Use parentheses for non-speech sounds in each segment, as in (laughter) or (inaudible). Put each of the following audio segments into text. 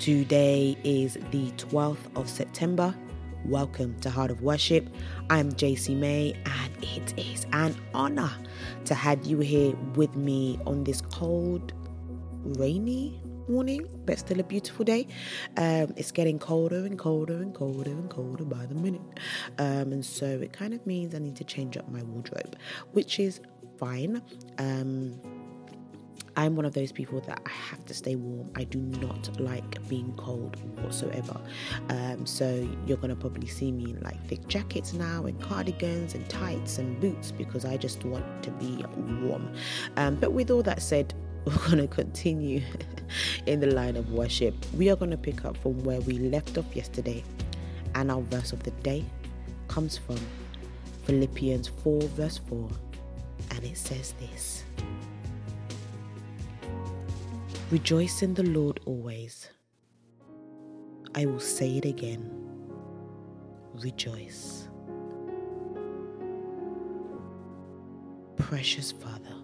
Today is the 12th of September. Welcome to Heart of Worship. I'm JC May, and it is an honor to have you here with me on this cold, rainy morning, but still a beautiful day. Um, it's getting colder and colder and colder and colder by the minute. Um, and so it kind of means I need to change up my wardrobe, which is fine. Um, I'm one of those people that I have to stay warm. I do not like being cold whatsoever. Um, so you're gonna probably see me in like thick jackets now, and cardigans and tights and boots because I just want to be warm. Um, but with all that said, (laughs) we're gonna continue (laughs) in the line of worship. We are gonna pick up from where we left off yesterday, and our verse of the day comes from Philippians 4, verse 4, and it says this. Rejoice in the Lord always. I will say it again. Rejoice. Precious Father,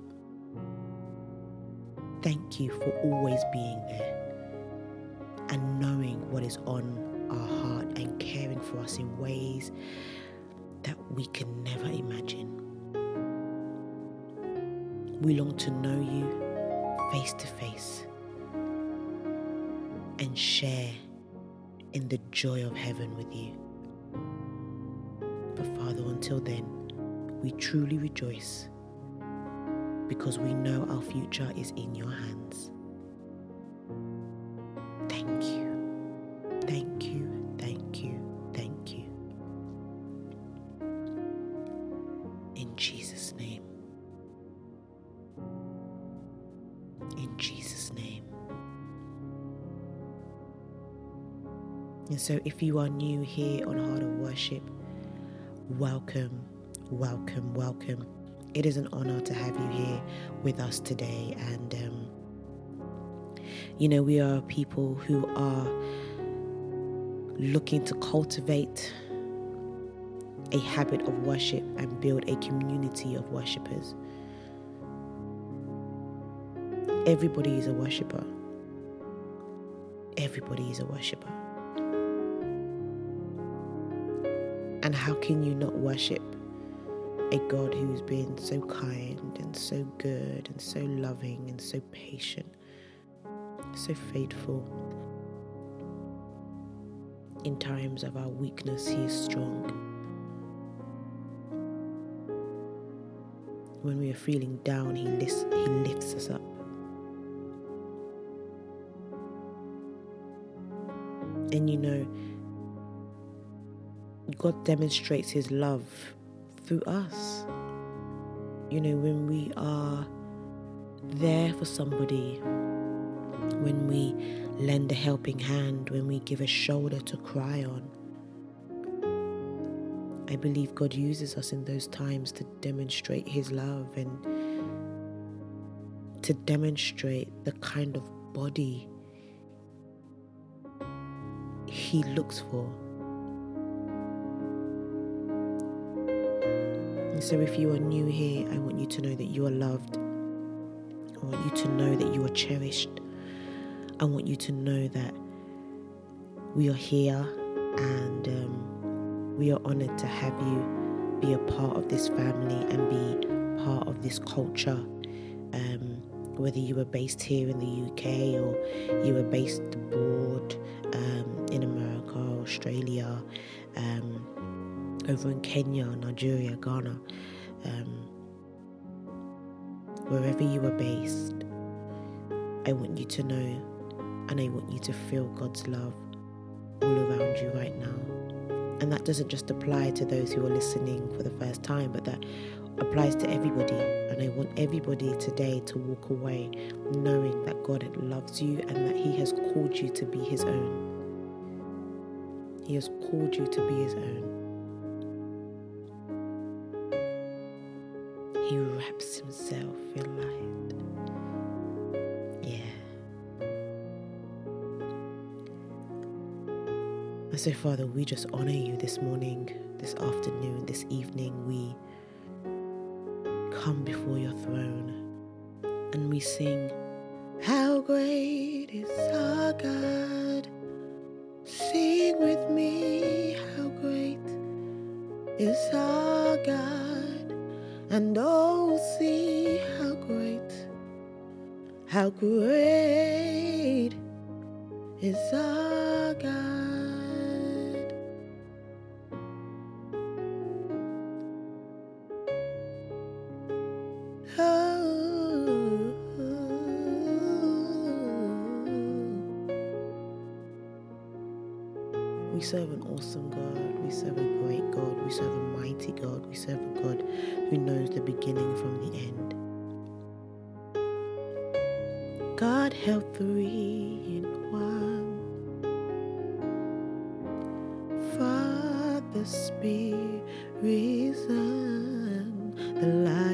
thank you for always being there and knowing what is on our heart and caring for us in ways that we can never imagine. We long to know you face to face and share in the joy of heaven with you. But Father, until then, we truly rejoice because we know our future is in your hands. Thank you. Thank you. So, if you are new here on Heart of Worship, welcome, welcome, welcome. It is an honor to have you here with us today. And, um, you know, we are people who are looking to cultivate a habit of worship and build a community of worshippers. Everybody is a worshipper. Everybody is a worshipper. How can you not worship a God who's been so kind and so good and so loving and so patient, so faithful? In times of our weakness, He is strong. When we are feeling down, He lifts, he lifts us up. And you know, God demonstrates His love through us. You know, when we are there for somebody, when we lend a helping hand, when we give a shoulder to cry on. I believe God uses us in those times to demonstrate His love and to demonstrate the kind of body He looks for. So, if you are new here, I want you to know that you are loved. I want you to know that you are cherished. I want you to know that we are here and um, we are honored to have you be a part of this family and be part of this culture. Um, whether you were based here in the UK or you were based abroad over in Kenya, Nigeria, Ghana, um, wherever you are based, I want you to know and I want you to feel God's love all around you right now. And that doesn't just apply to those who are listening for the first time, but that applies to everybody. And I want everybody today to walk away knowing that God loves you and that He has called you to be His own. He has called you to be His own. wraps himself in light. Yeah. And so, Father, we just honor you this morning, this afternoon, this evening. We come before your throne and we sing, How great is our God! Sing with me, how great is our God, and all. How great is our God. Father, Spirit, Son, the Lion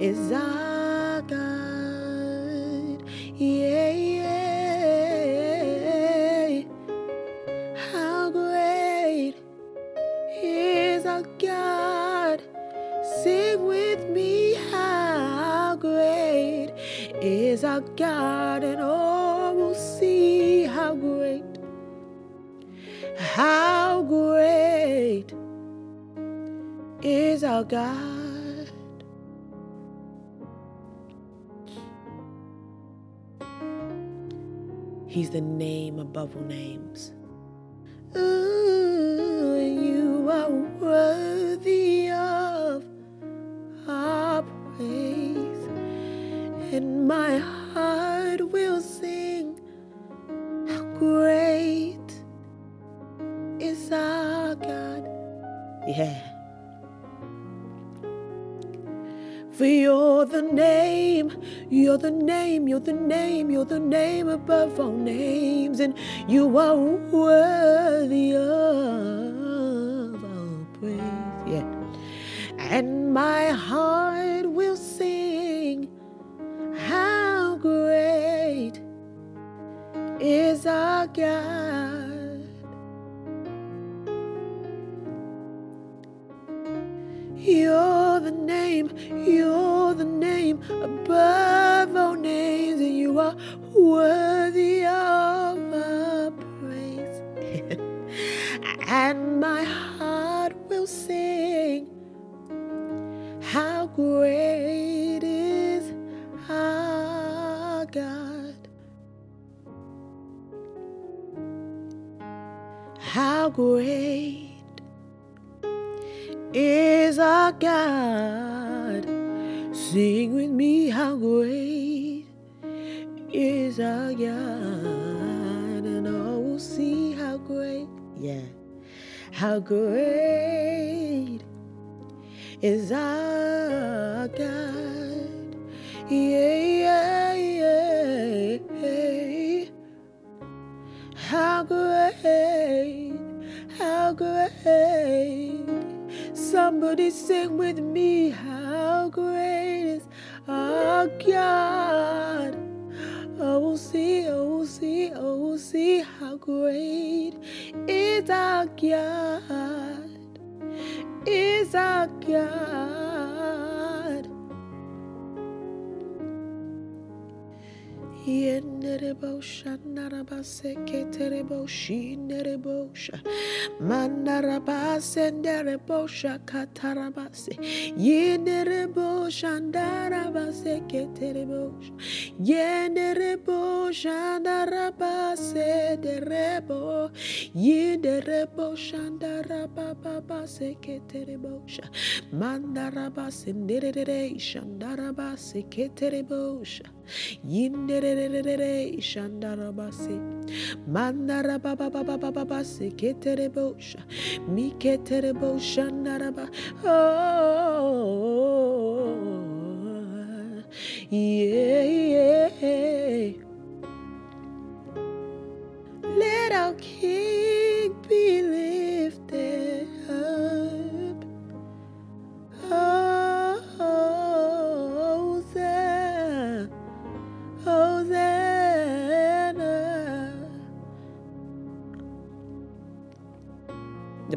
is our God. Yeah, yeah. How great is our God. Sing with me, how great is our God, and oh, we'll see how great, how great is our God. He's the name above all names. Ooh, you are worthy of our praise, and my heart you're the name, you're the name, you're the name above all names, and you are worthy of our praise. Yeah. And my heart will sing, How great is our God. How great is our God! How great is our God. Sing with me, how great is our God. And all will see how great, yeah, how great is our God. Yeah, yeah, yeah. How great, how great. Somebody sing with me, how great is our God. Oh, see, oh, see, oh, see how great is our God. Is our God. Yenderebo shanaraba seketerebo shinerebo sha manaraba senderebo shakatarabase yenderebo shandaraba seketerebo yenderebo shandaraba sederebo yenderebo shandaraba baba seketerebo sha mandaraba senderere shandaraba seketerebo sha Yinderere shandarabase. Mandarabababababase keterebosha. Mi keterebo shandaraba. Oh, yeah.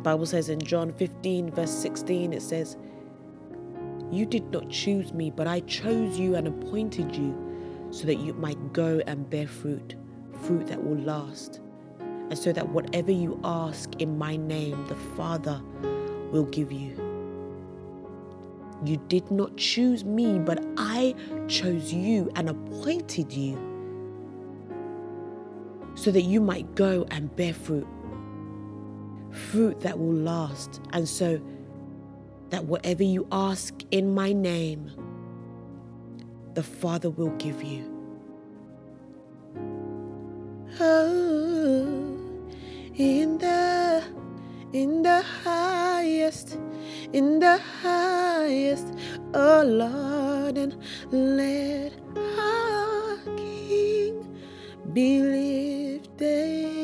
Bible says in John 15, verse 16, it says, You did not choose me, but I chose you and appointed you so that you might go and bear fruit, fruit that will last. And so that whatever you ask in my name, the Father will give you. You did not choose me, but I chose you and appointed you so that you might go and bear fruit, fruit that will last. And so that whatever you ask in my name, the Father will give you. Oh, in the in the highest, in the highest, oh Lord, and let our King be lifted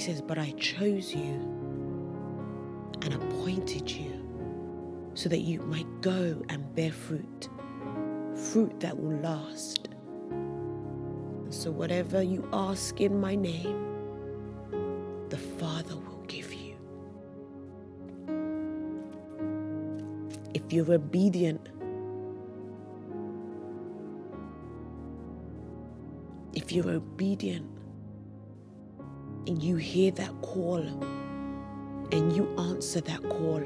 says, But I chose you and appointed you so that you might go and bear fruit, fruit that will last. So, whatever you ask in my name, the Father will give you. If you're obedient, if you're obedient, and you hear that call and you answer that call,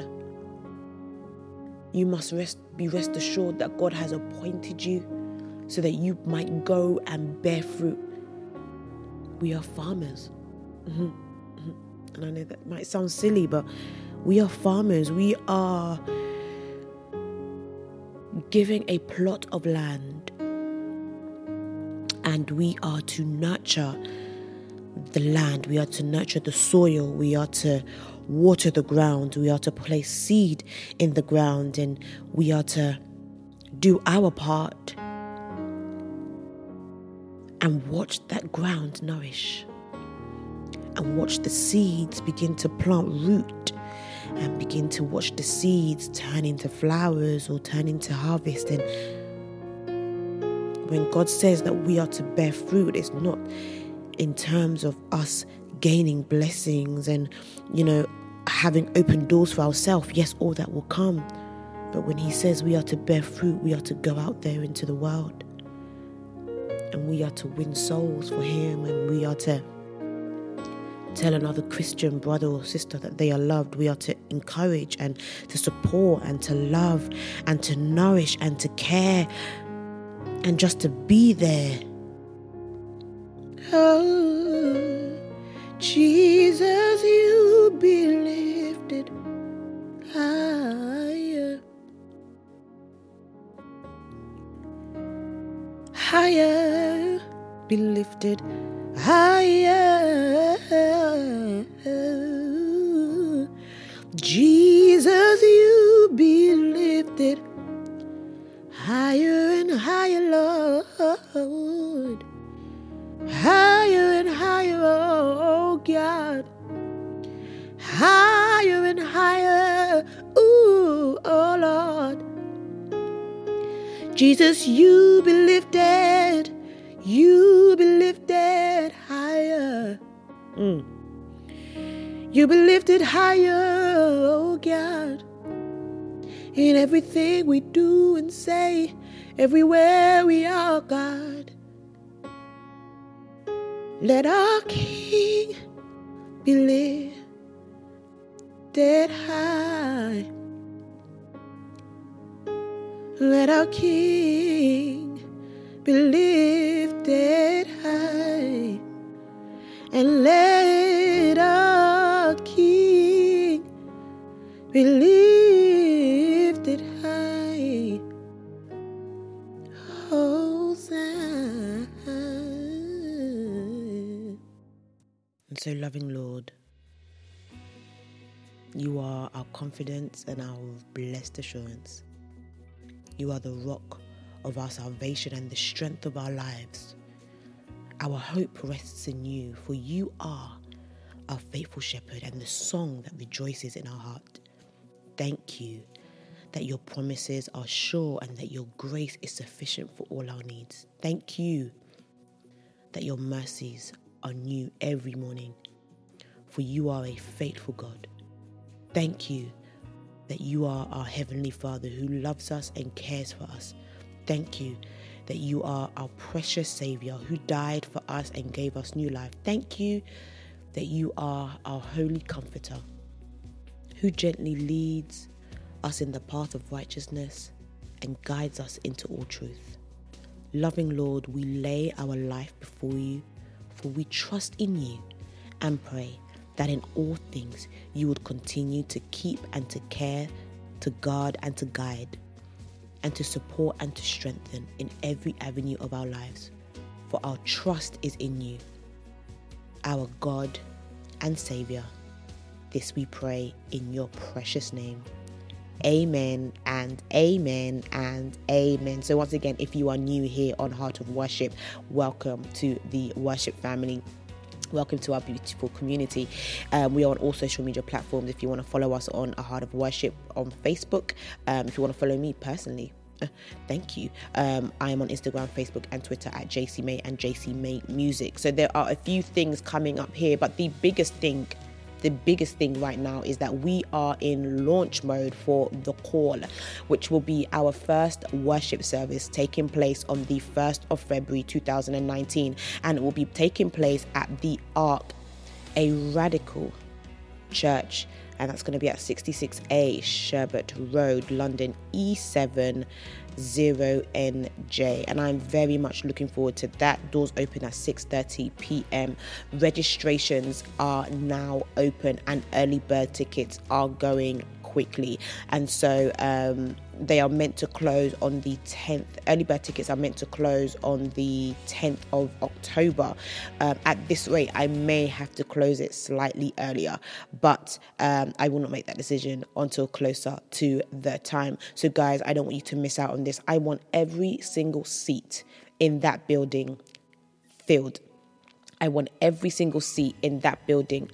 you must rest, be rest assured that God has appointed you so that you might go and bear fruit. We are farmers. Mm-hmm. Mm-hmm. And I know that might sound silly, but we are farmers. We are giving a plot of land and we are to nurture the land, we are to nurture the soil, we are to water the ground, we are to place seed in the ground, and we are to do our part and watch that ground nourish and watch the seeds begin to plant root and begin to watch the seeds turn into flowers or turn into harvest. And when God says that we are to bear fruit, it's not in terms of us gaining blessings and, you know, having open doors for ourselves. Yes, all that will come. But when He says we are to bear fruit, we are to go out there into the world and we are to win souls for Him and we are to tell another Christian brother or sister that they are loved. We are to encourage and to support and to love and to nourish and to care and just to be there Oh, Jesus, you be lifted higher, higher, be lifted higher. Higher ooh, oh Lord. Jesus, you be lifted, you be lifted higher. Mm. You be lifted higher, oh God. In everything we do and say, everywhere we are, God. Let our King be lifted high. Let our King be lifted high. And let our King be lifted high. Hosanna. And so, loving Lord, you are our confidence and our blessed assurance. You are the rock of our salvation and the strength of our lives. Our hope rests in you, for you are our faithful shepherd, and the song that rejoices in our heart. Thank you that your promises are sure and that your grace is sufficient for all our needs. Thank you that your mercies are new every morning, for you are a faithful God. Thank you that you are our Heavenly Father who loves us and cares for us. Thank you that you are our precious Savior who died for us and gave us new life. Thank you that you are our Holy Comforter who gently leads us in the path of righteousness and guides us into all truth. Loving Lord, we lay our life before you, for we trust in you and pray that in all things you would continue to keep and to care, to guard and to guide, and to support and to strengthen in every avenue of our lives. For our trust is in you, our God and Savior. This we pray in your precious name. Amen and amen and amen. So, once again, if you are new here on Heart of Worship, welcome to the worship family. Welcome to our beautiful community. Um, we are on all social media platforms. If you want to follow us on A Heart of Worship on Facebook, um, if you want to follow me personally, uh, thank you. Um, I am on Instagram, Facebook, and Twitter at JC May and JC May Music. So there are a few things coming up here, but the biggest thing the biggest thing right now is that we are in launch mode for The Call, which will be our first worship service taking place on the 1st of February 2019. And it will be taking place at the Ark, a radical church and that's going to be at 66A Sherbert Road, London, E7 0NJ and I'm very much looking forward to that. Doors open at 6:30 p.m. Registrations are now open and early bird tickets are going quickly. And so um, they are meant to close on the 10th. Early bird tickets are meant to close on the 10th of October. Um, at this rate, I may have to close it slightly earlier, but um, I will not make that decision until closer to the time. So, guys, I don't want you to miss out on this. I want every single seat in that building filled. I want every single seat in that building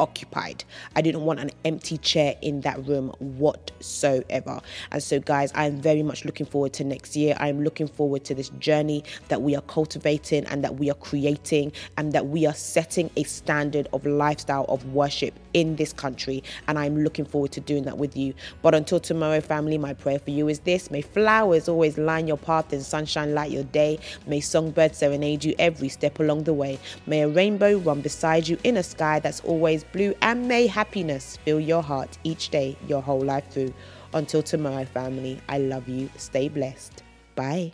occupied. I didn't want an empty chair in that room whatsoever. And so, guys, I'm very much looking forward to next year. I'm looking forward to this journey that we are cultivating and that we are creating and that we are setting a standard of lifestyle of worship in this country. And I'm looking forward to doing that with you. But until tomorrow, family, my prayer for you is this may flowers always line your path and sunshine light your day. May songbirds serenade you every step along the way. May a rainbow run beside you in a sky that's always blue, and may happiness fill your heart each day, your whole life through. Until tomorrow, family, I love you. Stay blessed. Bye.